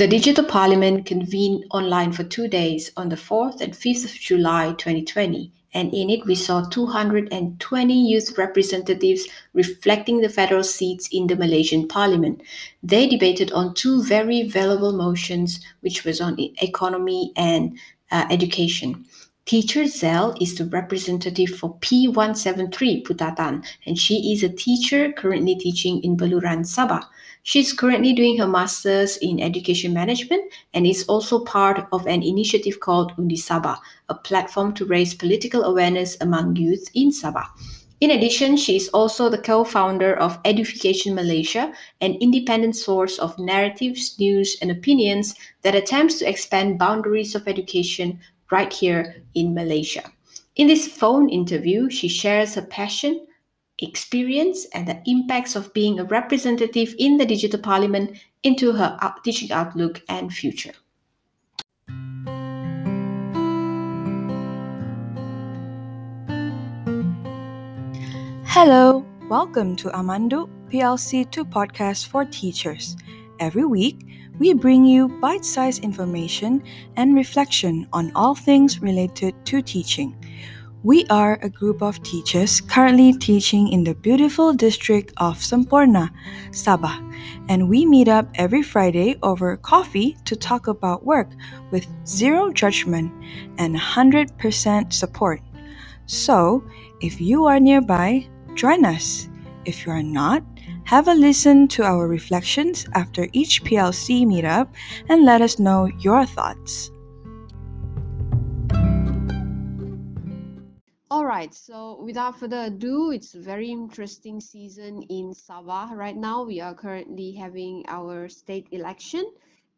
The Digital Parliament convened online for two days on the 4th and 5th of July 2020, and in it we saw 220 youth representatives reflecting the federal seats in the Malaysian Parliament. They debated on two very valuable motions, which was on economy and uh, education. Teacher Zell is the representative for P173 Putatan, and she is a teacher currently teaching in Beluran, Sabah. She's currently doing her master's in education management and is also part of an initiative called Undi Sabah, a platform to raise political awareness among youth in Sabah. In addition, she is also the co founder of Education Malaysia, an independent source of narratives, news, and opinions that attempts to expand boundaries of education right here in Malaysia. In this phone interview, she shares her passion, experience and the impacts of being a representative in the digital parliament into her teaching outlook and future. Hello, welcome to Amandu PLC2 podcast for teachers. Every week, we bring you bite sized information and reflection on all things related to teaching. We are a group of teachers currently teaching in the beautiful district of Semporna, Sabah, and we meet up every Friday over coffee to talk about work with zero judgment and 100% support. So, if you are nearby, join us. If you are not, have a listen to our reflections after each PLC meetup and let us know your thoughts. All right, so without further ado, it's a very interesting season in Sabah. Right now, we are currently having our state election,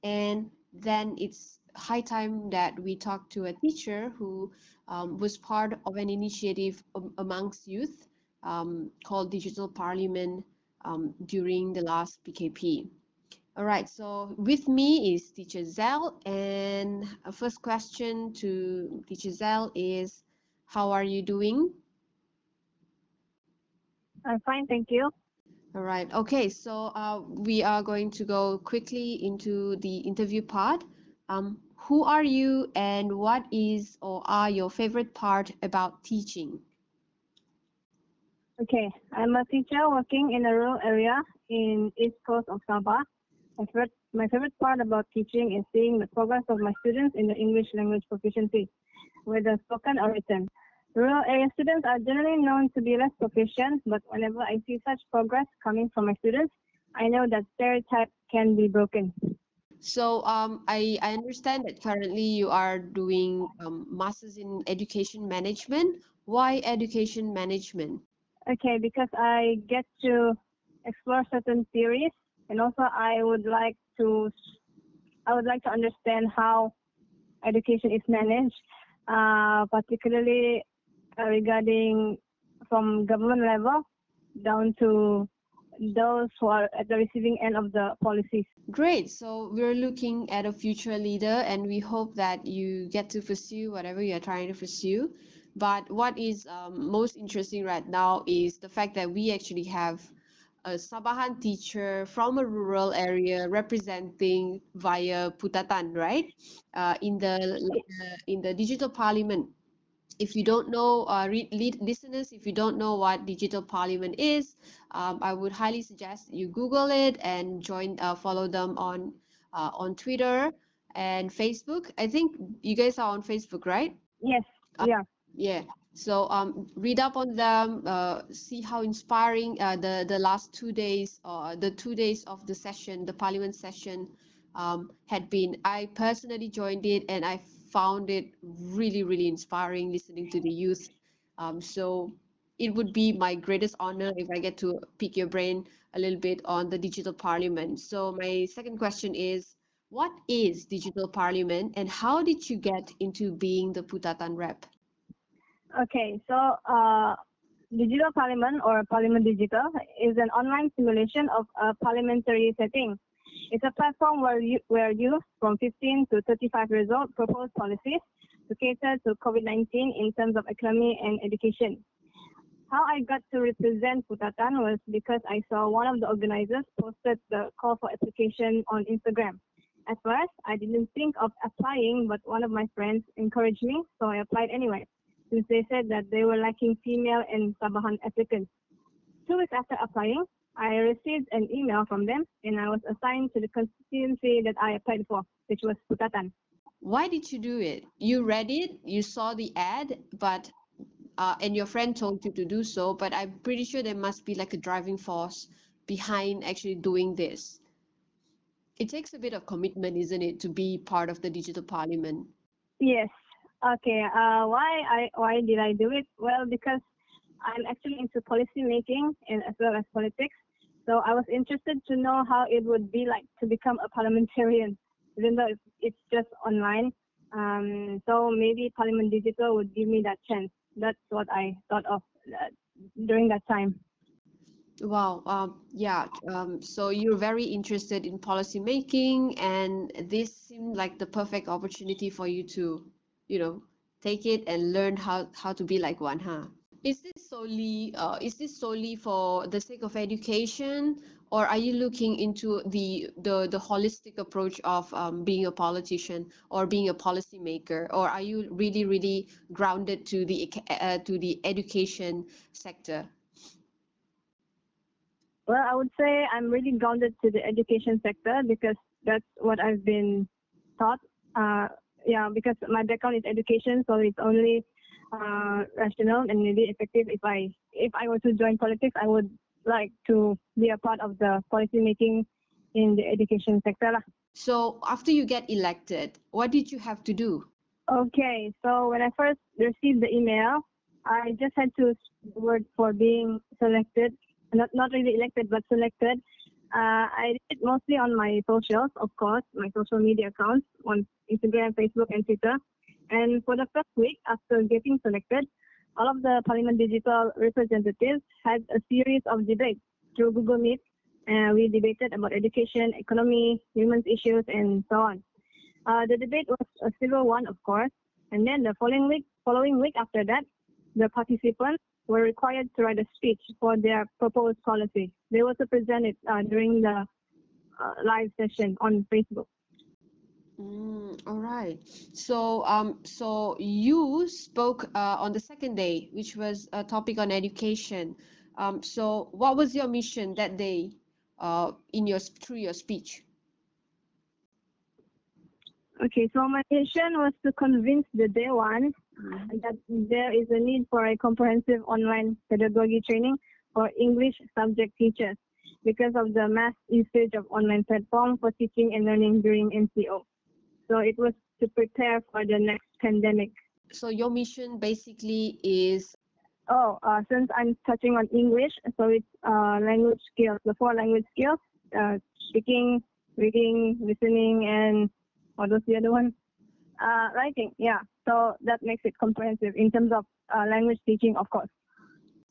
and then it's high time that we talk to a teacher who um, was part of an initiative amongst youth um, called Digital Parliament um, during the last PKP. All right, so with me is Teacher Zell, and a first question to Teacher Zell is, how are you doing? I'm fine, thank you. All right. Okay. So uh, we are going to go quickly into the interview part. Um, who are you and what is or are your favorite part about teaching? Okay, I'm a teacher working in a rural area in east coast of Sabah. My favorite, my favorite part about teaching is seeing the progress of my students in the English language proficiency, whether spoken or written. Rural area students are generally known to be less proficient, but whenever I see such progress coming from my students, I know that stereotypes can be broken. So um, I, I understand that currently you are doing um, masters in education management. Why education management? Okay, because I get to explore certain theories, and also I would like to I would like to understand how education is managed, uh, particularly uh, regarding from government level down to those who are at the receiving end of the policies. Great. So we're looking at a future leader and we hope that you get to pursue whatever you're trying to pursue. But what is um, most interesting right now is the fact that we actually have a Sabahan teacher from a rural area representing via Putatan, right? Uh, in the in the digital parliament if you don't know, uh, read, lead, listeners, if you don't know what digital parliament is, um, I would highly suggest you Google it and join, uh, follow them on, uh, on Twitter and Facebook. I think you guys are on Facebook, right? Yes. Yeah. Yeah. So um, read up on them, uh, see how inspiring uh, the the last two days, or the two days of the session, the parliament session, um, had been. I personally joined it, and I found it really, really inspiring listening to the youth. Um, so it would be my greatest honor if I get to pick your brain a little bit on the digital parliament. So my second question is, what is digital parliament and how did you get into being the Putatan rep? Okay, so uh, digital parliament or parliament digital is an online simulation of a parliamentary setting it's a platform where you, where youth from 15 to 35 years old propose policies to cater to COVID-19 in terms of economy and education. How I got to represent Putatan was because I saw one of the organizers posted the call for application on Instagram. At first, I didn't think of applying, but one of my friends encouraged me, so I applied anyway, since they said that they were lacking female and Sabahan applicants. Two weeks after applying, I received an email from them, and I was assigned to the constituency that I applied for, which was Putatan. Why did you do it? You read it, you saw the ad, but uh, and your friend told you to do so, but I'm pretty sure there must be like a driving force behind actually doing this. It takes a bit of commitment, isn't it, to be part of the digital parliament? Yes. Okay. Uh, why I why did I do it? Well, because I'm actually into policy making and as well as politics. So I was interested to know how it would be like to become a parliamentarian, even though it's just online. Um, so maybe Parliament Digital would give me that chance. That's what I thought of uh, during that time. Wow. Um, yeah. Um, so you're very interested in policy making, and this seemed like the perfect opportunity for you to, you know, take it and learn how how to be like one, huh? Is this solely uh, is this solely for the sake of education, or are you looking into the the, the holistic approach of um, being a politician or being a policymaker, or are you really really grounded to the uh, to the education sector? Well, I would say I'm really grounded to the education sector because that's what I've been taught. Uh, yeah, because my background is education, so it's only uh, rational and maybe effective. If I if I were to join politics, I would like to be a part of the policy making in the education sector. Lah. So after you get elected, what did you have to do? Okay, so when I first received the email, I just had to word for being selected, not not really elected but selected. Uh, I did mostly on my socials, of course, my social media accounts on Instagram, Facebook, and Twitter. And for the first week after getting selected, all of the Parliament Digital representatives had a series of debates through Google Meet. And we debated about education, economy, women's issues, and so on. Uh, the debate was a civil one, of course. And then the following week, following week after that, the participants were required to write a speech for their proposed policy. They were to present it uh, during the uh, live session on Facebook. Mm, all right. So, um, so you spoke uh, on the second day, which was a topic on education. Um, so what was your mission that day, uh, in your through your speech? Okay, so my mission was to convince the day one. That there is a need for a comprehensive online pedagogy training for English subject teachers because of the mass usage of online platform for teaching and learning during MCO. So it was to prepare for the next pandemic. So your mission basically is Oh, uh, since I'm touching on English, so it's uh, language skills, the four language skills, uh, speaking, reading, listening, and what was the other one? Uh, writing, yeah. So that makes it comprehensive in terms of uh, language teaching, of course.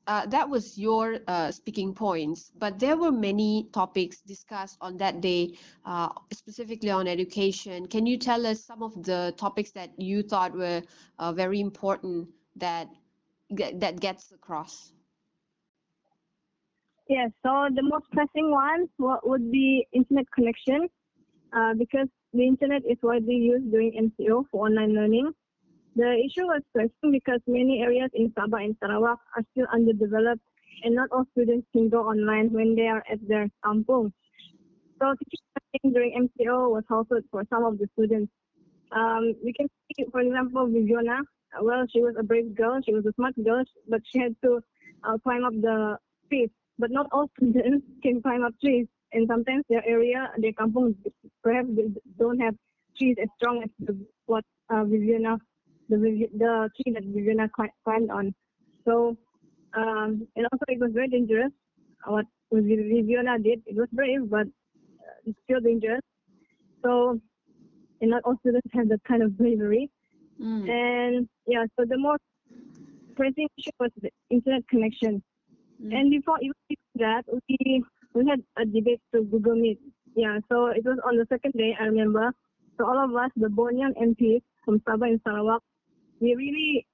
uh, that was your uh, speaking points, but there were many topics discussed on that day, uh, specifically on education. Can you tell us some of the topics that you thought were uh, very important that that gets across? Yes, so the most pressing one would be internet connection uh, because the internet is widely used during MCO for online learning. The issue was pressing because many areas in Sabah and Sarawak are still underdeveloped and not all students can go online when they are at their kampung. So teaching during MCO was halted for some of the students. Um, we can see, for example, Veveonah. Well, she was a brave girl. She was a smart girl, but she had to uh, climb up the trees. But not all students can climb up trees, and sometimes their area, their kampung, perhaps they don't have trees as strong as the, what uh, Veveonah, the the tree that Veveonah cli- climbed on. So, um, and also it was very dangerous. What Veveonah did, it was brave, but uh, it's still dangerous. So, and not all students have that kind of bravery. Mm. And yeah, so the most pressing issue was the internet connection. Mm. And before even that, we we had a debate to Google Meet. Yeah, so it was on the second day, I remember. So all of us, the Bornean MPs from Sabah and Sarawak, we really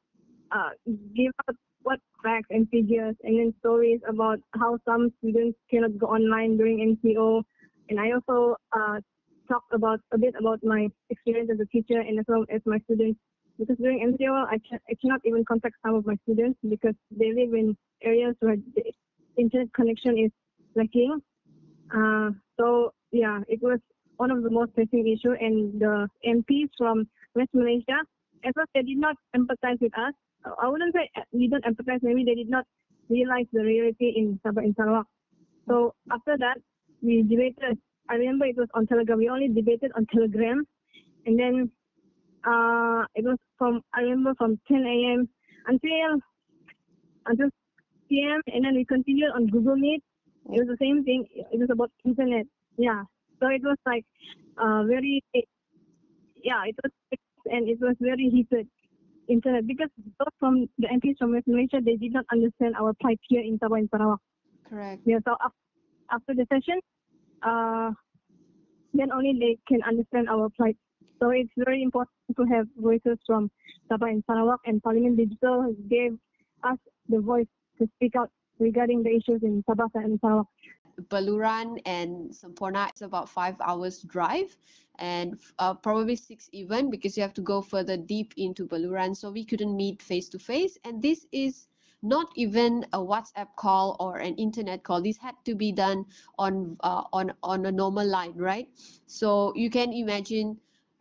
uh, gave out what facts and figures and then stories about how some students cannot go online during MCO. And I also uh, talk about a bit about my experience as a teacher and as well as my students. Because during MCO, I, can, I cannot even contact some of my students because they live in areas where the internet connection is lacking. Uh, so yeah, it was one of the most pressing issue. And the MPs from West Malaysia, at first they did not empathize with us. I wouldn't say we don't empathize. Maybe they did not realize the reality in Sabah and Sarawak. So after that, we debated. I remember it was on Telegram. We only debated on Telegram, and then uh, it was from I remember from 10 a.m. until until p.m. and then we continued on Google Meet. It was the same thing. It was about internet. Yeah. So it was like uh, very yeah. It was and it was very heated internet because those from the MPs from West Malaysia they did not understand our plight here in Sabah and Sarawak. Correct. Yeah. So after the session, uh, then only they can understand our plight. So it's very important to have voices from Sabah and Sarawak, and Parliament Digital gave us the voice to speak out regarding the issues in Sabah and Sarawak. Beluran and Semporna is about five hours drive and uh, probably six even because you have to go further deep into Beluran. So we couldn't meet face to face. And this is not even a WhatsApp call or an internet call. This had to be done on uh, on on a normal line, right? So you can imagine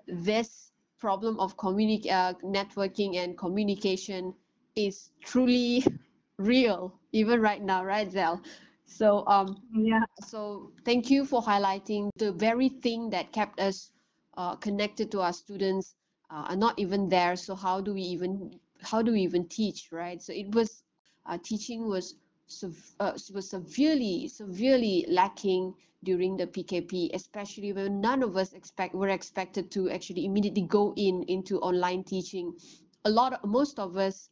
this problem of communi- uh, networking and communication is truly real even right now, right, Zel? So um yeah. So thank you for highlighting the very thing that kept us uh, connected to our students uh, are not even there. So how do we even how do we even teach, right? So it was uh, teaching was uh, was severely severely lacking during the PKP, especially when none of us expect were expected to actually immediately go in into online teaching. A lot of most of us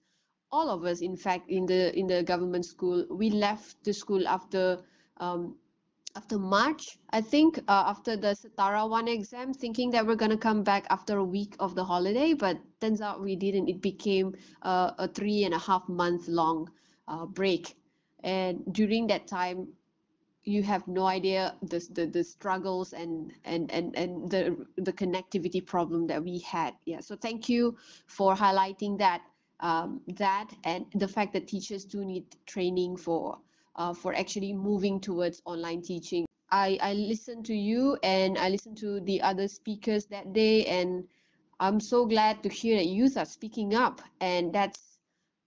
all of us in fact in the in the government school we left the school after um, after March, I think, uh, after the Setara one exam, thinking that we're gonna come back after a week of the holiday, but turns out we didn't. It became uh, a three and a half month long uh, break, and during that time, you have no idea the, the the struggles and and and and the the connectivity problem that we had. Yeah, so thank you for highlighting that um, that and the fact that teachers do need training for uh, for actually moving towards online teaching. I, I listened to you and I listened to the other speakers that day and I'm so glad to hear that youth are speaking up and that's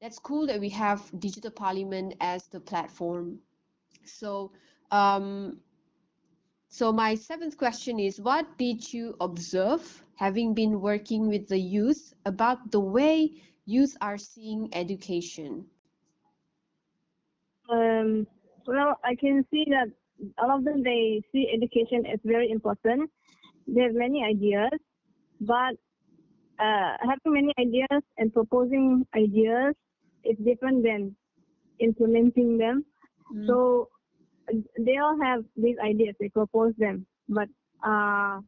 that's cool that we have digital parliament as the platform. So um, so my seventh question is what did you observe having been working with the youth about the way youth are seeing education? Um, well, I can see that all of them they see education as very important. They have many ideas, but uh, having many ideas and proposing ideas is different than implementing them. Mm. So they all have these ideas, they propose them, but uh,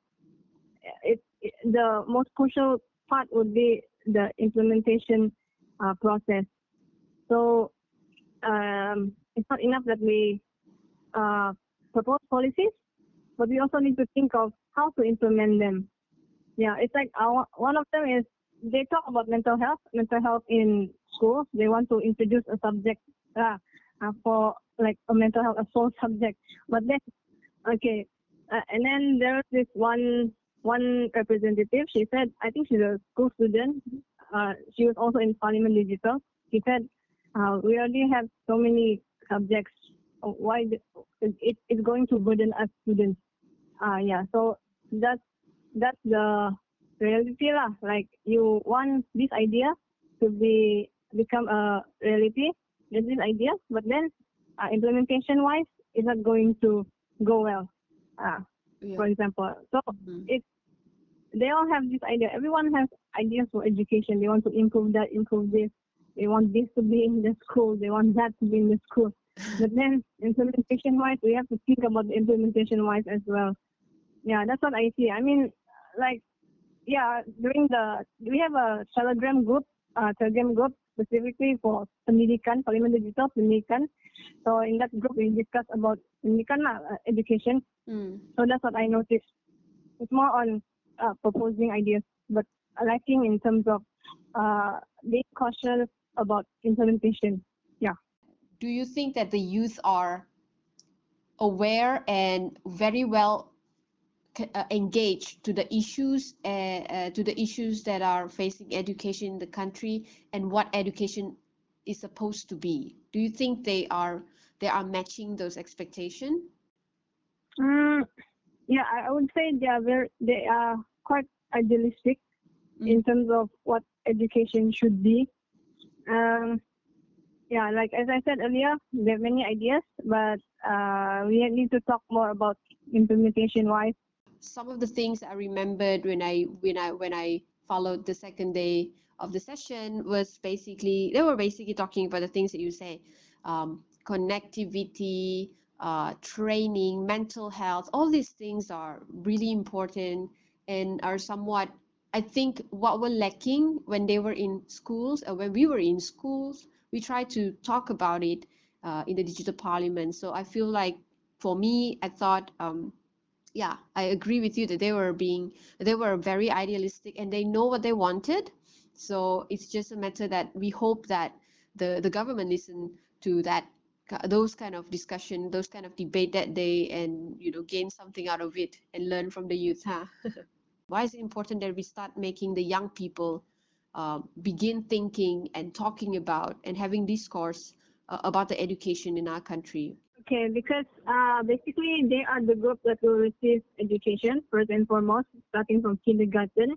it, it, the most crucial part would be the implementation uh, process. So um, it's not enough that we uh, propose policies, but we also need to think of how to implement them. Yeah, it's like our, one of them is they talk about mental health, mental health in schools. They want to introduce a subject uh, uh, for like a mental health, a sole subject. But then, okay, uh, and then there's this one one representative. She said, I think she's a school student. Uh, she was also in Parliament Digital. She said, uh, we already have so many subjects. Why it's going to burden us students? Uh, yeah. So that's that's the reality lah. Like you want this idea to be become a reality. There's this idea, but then uh, implementation wise, it's not going to go well. Uh, yeah. For example, so mm-hmm. it's they all have this idea. Everyone has ideas for education. They want to improve that, improve this. They want this to be in the school. They want that to be in the school. But then implementation wise, we have to think about the implementation wise as well. Yeah, that's what I see. I mean, like, yeah, during the we have a Telegram group, uh, Telegram group specifically for pendidikan, Parliament Digital pendidikan. So in that group we discuss about uh, education. Mm. So that's what I noticed. it's more on uh, proposing ideas, but lacking in terms of uh, being cautious about implementation. Yeah. Do you think that the youth are aware and very well uh, engaged to the issues uh, uh, to the issues that are facing education in the country and what education is supposed to be? Do you think they are they are matching those expectations? Mm, yeah, I would say they are very they are quite idealistic mm. in terms of what education should be. Um, yeah, like as I said earlier, there are many ideas, but uh, we need to talk more about implementation wise. Some of the things I remembered when I when I when I followed the second day of the session was basically they were basically talking about the things that you say, um, connectivity, uh, training, mental health. All these things are really important and are somewhat I think what were lacking when they were in schools or when we were in schools, we tried to talk about it uh, in the digital parliament. So I feel like for me, I thought, um, yeah, I agree with you that they were being, they were very idealistic and they know what they wanted. So it's just a matter that we hope that the, the government listen to that those kind of discussion those kind of debate that day and you know gain something out of it and learn from the youth huh? Why is it important that we start making the young people uh, begin thinking and talking about and having discourse uh, about the education in our country? Okay because uh, basically they are the group that will receive education first and foremost starting from kindergarten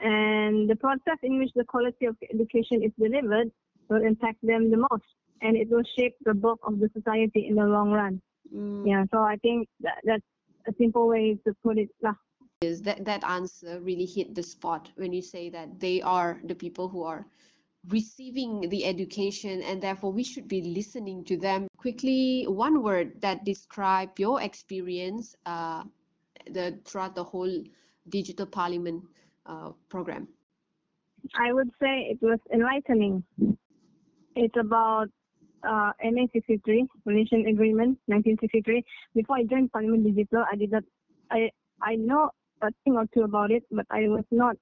and the process in which the quality of education is delivered will impact them the most and it will shape the bulk of the society in the long run. Mm. Yeah, so I think that, that's a simple way to put it. Lah. Is that that answer really hit the spot when you say that they are the people who are receiving the education and therefore we should be listening to them quickly one word that describe your experience uh, the throughout the whole digital parliament uh, program i would say it was enlightening it's about uh, MA 63, Malaysian Agreement, 1963. Before I joined Parliament Digital, I did not, I, I know a thing or two about it, but I was not,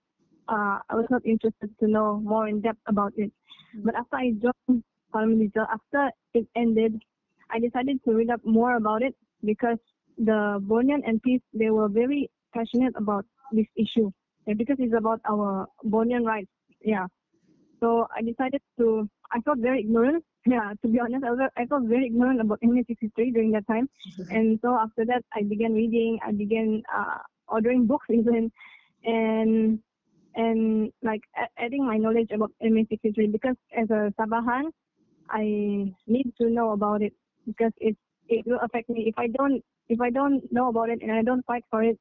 uh, I was not interested to know more in depth about it. Mm-hmm. But after I joined Parliament Digital, after it ended, I decided to read up more about it because the Bornean MPs, they were very passionate about this issue because it's about our Bornean rights. Yeah. So I decided to, I felt very ignorant yeah, to be honest, I was I felt very ignorant about English history during that time, and so after that, I began reading. I began uh, ordering books even, and and like adding my knowledge about English history because as a Sabahan, I need to know about it because it it will affect me if I don't if I don't know about it and I don't fight for it,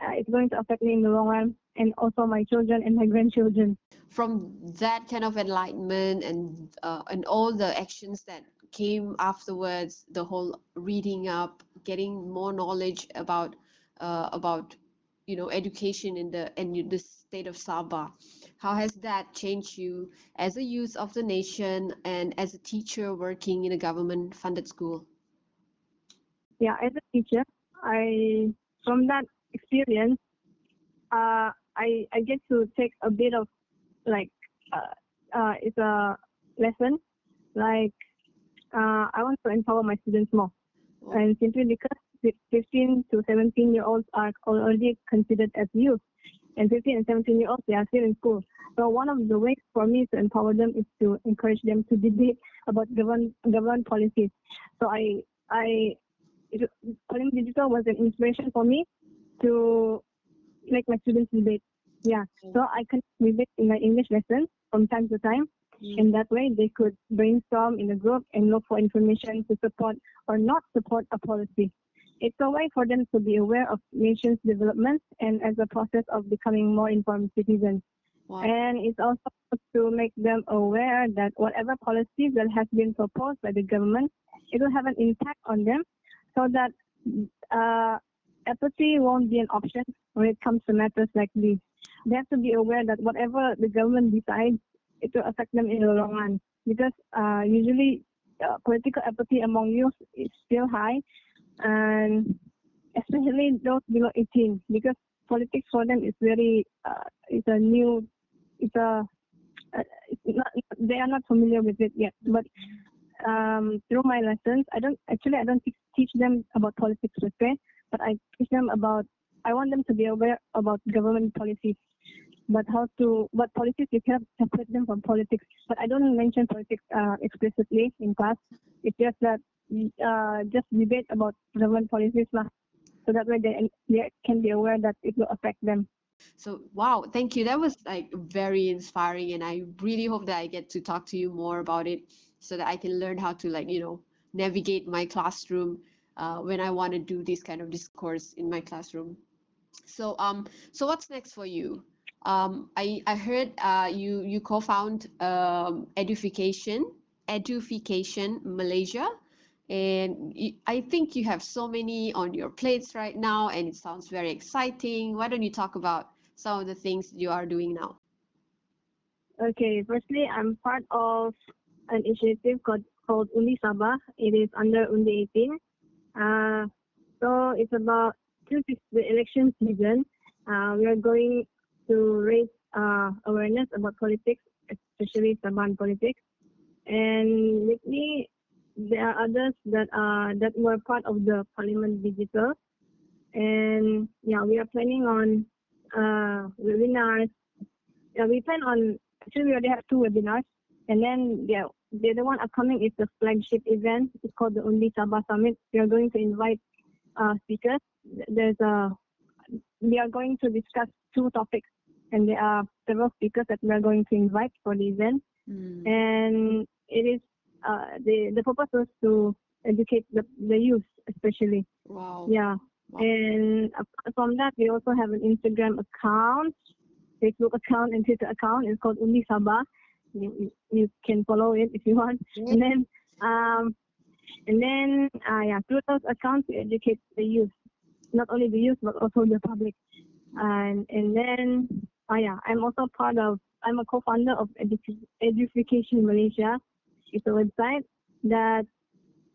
it's going to affect me in the long run and also my children and my grandchildren. From that kind of enlightenment and uh, and all the actions that came afterwards, the whole reading up, getting more knowledge about uh, about you know education in the in the state of Sabah. How has that changed you as a youth of the nation and as a teacher working in a government funded school? Yeah, as a teacher, I from that experience, uh, I I get to take a bit of like uh, uh, it's a lesson like uh, I want to empower my students more, oh. and simply because 15 to 17 year olds are already considered as youth, and 15 and 17 year olds they are still in school. So one of the ways for me to empower them is to encourage them to debate about government government policies. So I I it, Digital was an inspiration for me to make my students debate. Yeah. Mm. So I can debate in my English lessons from time to time. Mm. And that way they could brainstorm in a group and look for information to support or not support a policy. It's a way for them to be aware of nation's development and as a process of becoming more informed citizens. Wow. And it's also to make them aware that whatever policies that has been proposed by the government, it will have an impact on them so that uh, apathy won't be an option when it comes to matters like this. They have to be aware that whatever the government decides, it will affect them in the long run. Because uh, usually uh, political apathy among youth is still high, and especially those below 18. Because politics for them is very uh, it's a new it's a uh, not, they are not familiar with it yet. But um, through my lessons, I don't actually I don't teach, teach them about politics per se, but I teach them about I want them to be aware about government policies, but how to what policies you can separate them from politics. But I don't mention politics uh, explicitly in class. It's just that uh, just debate about government policies lah. So that way they, they can be aware that it will affect them. So wow, thank you. That was like very inspiring, and I really hope that I get to talk to you more about it, so that I can learn how to like you know navigate my classroom uh, when I want to do this kind of discourse in my classroom. So um, so what's next for you? Um, I I heard uh, you you co-found um, Edufication Edufication Malaysia, and I think you have so many on your plates right now, and it sounds very exciting. Why don't you talk about some of the things you are doing now? Okay, firstly, I'm part of an initiative called, called Undi Sabah. It is under Undi 18. Uh, so it's about, since the election season, uh, we are going to raise uh, awareness about politics, especially Sabahan politics. And me, there are others that are that were part of the Parliament Digital, and yeah, we are planning on uh, webinars. Yeah, we plan on actually we already have two webinars, and then yeah, the other one upcoming is the flagship event. It's called the Undi Sabah Summit. We are going to invite uh, speakers. There's a we are going to discuss two topics, and there are several speakers that we are going to invite for the event. Mm. And it is uh, the the purpose was to educate the, the youth especially. Wow. Yeah. Wow. And from that, we also have an Instagram account, Facebook account, and Twitter account. It's called Undi Sabah. You, you can follow it if you want. And then, um, and then, uh, yeah, through those accounts, we educate the youth, not only the youth but also the public. And and then, uh, yeah, I'm also part of. I'm a co-founder of Edu- Edufication Malaysia, it's a website that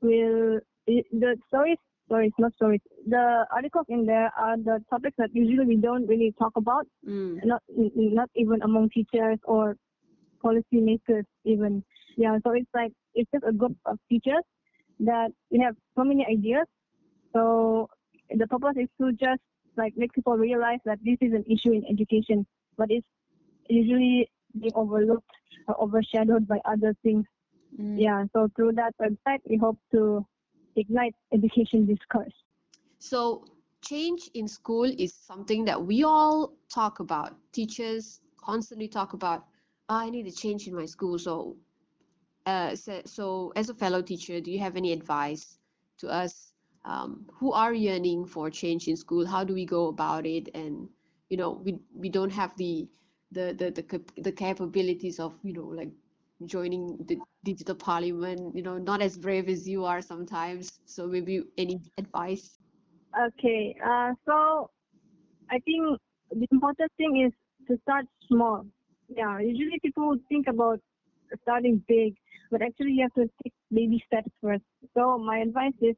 will the stories stories not stories the articles in there are the topics that usually we don't really talk about mm. not not even among teachers or policymakers even yeah so it's like it's just a group of teachers that we have so many ideas so the purpose is to just like make people realize that this is an issue in education but it's usually being overlooked or overshadowed by other things Mm. Yeah, so through that website, we hope to ignite education discourse. So, change in school is something that we all talk about. Teachers constantly talk about, I need a change in my school. So, uh, so, so, as a fellow teacher, do you have any advice to us um, who are yearning for change in school? How do we go about it? And you know, we we don't have the the the the, the capabilities of you know like joining the digital parliament you know not as brave as you are sometimes so maybe any advice okay uh, so i think the important thing is to start small yeah usually people think about starting big but actually you have to take baby steps first so my advice is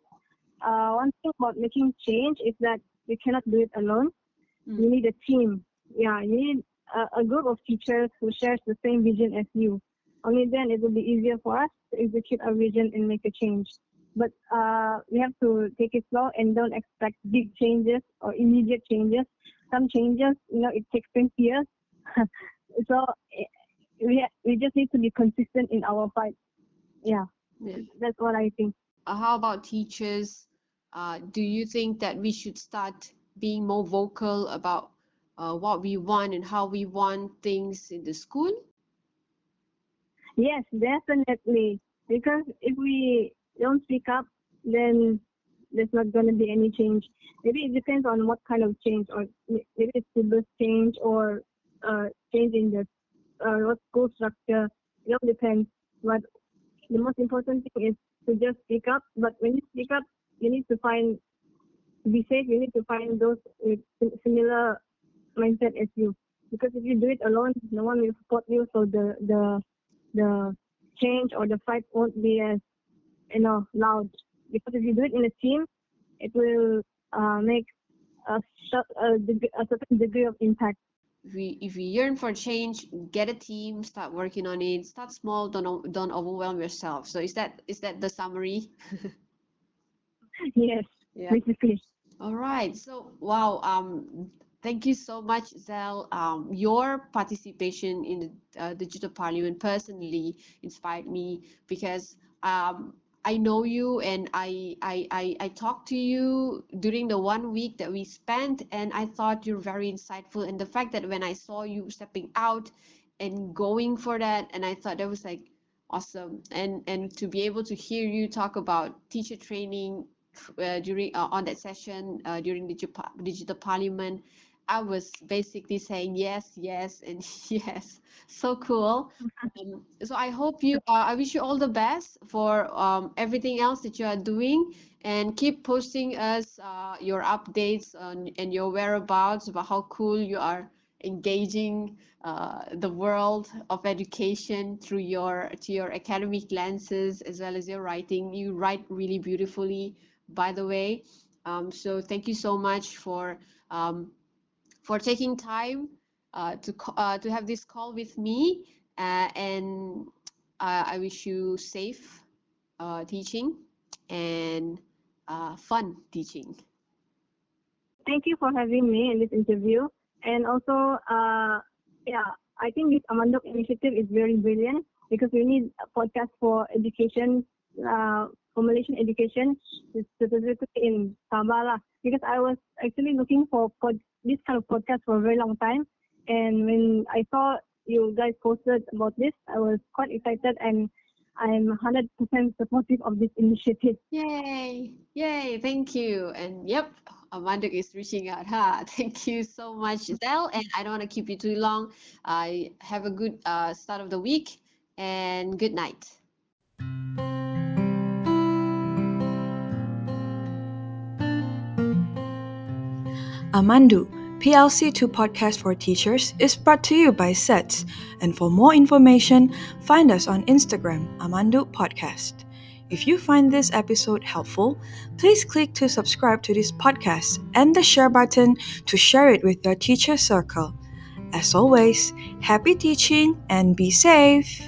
uh, one thing about making change is that you cannot do it alone mm. you need a team yeah you need a, a group of teachers who shares the same vision as you only then it will be easier for us to execute our vision and make a change. But uh, we have to take it slow and don't expect big changes or immediate changes. Some changes, you know, it takes 20 years. so eh, we, we just need to be consistent in our fight. Yeah, yeah. that's what I think. Uh, how about teachers? Uh, do you think that we should start being more vocal about uh, what we want and how we want things in the school? Yes, definitely. Because if we don't speak up, then there's not going to be any change. Maybe it depends on what kind of change, or maybe it's syllabus change or uh, change in the uh, school structure. It all depends. But the most important thing is to just speak up. But when you speak up, you need to find to be safe. You need to find those with similar mindset as you. Because if you do it alone, no one will support you. So the the the change or the fight won't be as you know loud because if you do it in a team, it will uh, make a, a, a certain degree of impact we if we yearn for change get a team start working on it. Start small don't don't overwhelm yourself. So is that is that the summary? Yes. Yeah. basically all right. So wow um thank you so much Zell. Um your participation in the uh, digital parliament personally inspired me because um I know you and I, I, I, I talked to you during the one week that we spent and I thought you're very insightful. And the fact that when I saw you stepping out and going for that and I thought that was like awesome. And and to be able to hear you talk about teacher training uh, during uh, on that session uh, during digital, digital parliament I was basically saying yes, yes, and yes. So cool. Um, so I hope you, uh, I wish you all the best for um, everything else that you are doing and keep posting us uh, your updates on, and your whereabouts about how cool you are engaging uh, the world of education through your to your academic lenses as well as your writing. You write really beautifully, by the way. Um, so thank you so much for um, for taking time uh, to uh, to have this call with me. Uh, and uh, I wish you safe uh, teaching and uh, fun teaching. Thank you for having me in this interview. And also, yeah, I think this Amandu initiative is very brilliant because we need a podcast for education, for Malaysian education, specifically in Sabah. Because I was actually looking for pod- this kind of podcast for a very long time. And when I saw you guys posted about this, I was quite excited and I'm 100% supportive of this initiative. Yay! Yay! Thank you. And yep, Amanda is reaching out. Huh? Thank you so much, Zell. And I don't want to keep you too long. I uh, have a good uh, start of the week and good night. Amandu, PLC2 podcast for teachers, is brought to you by SETS. And for more information, find us on Instagram, Amandu Podcast. If you find this episode helpful, please click to subscribe to this podcast and the share button to share it with your teacher circle. As always, happy teaching and be safe!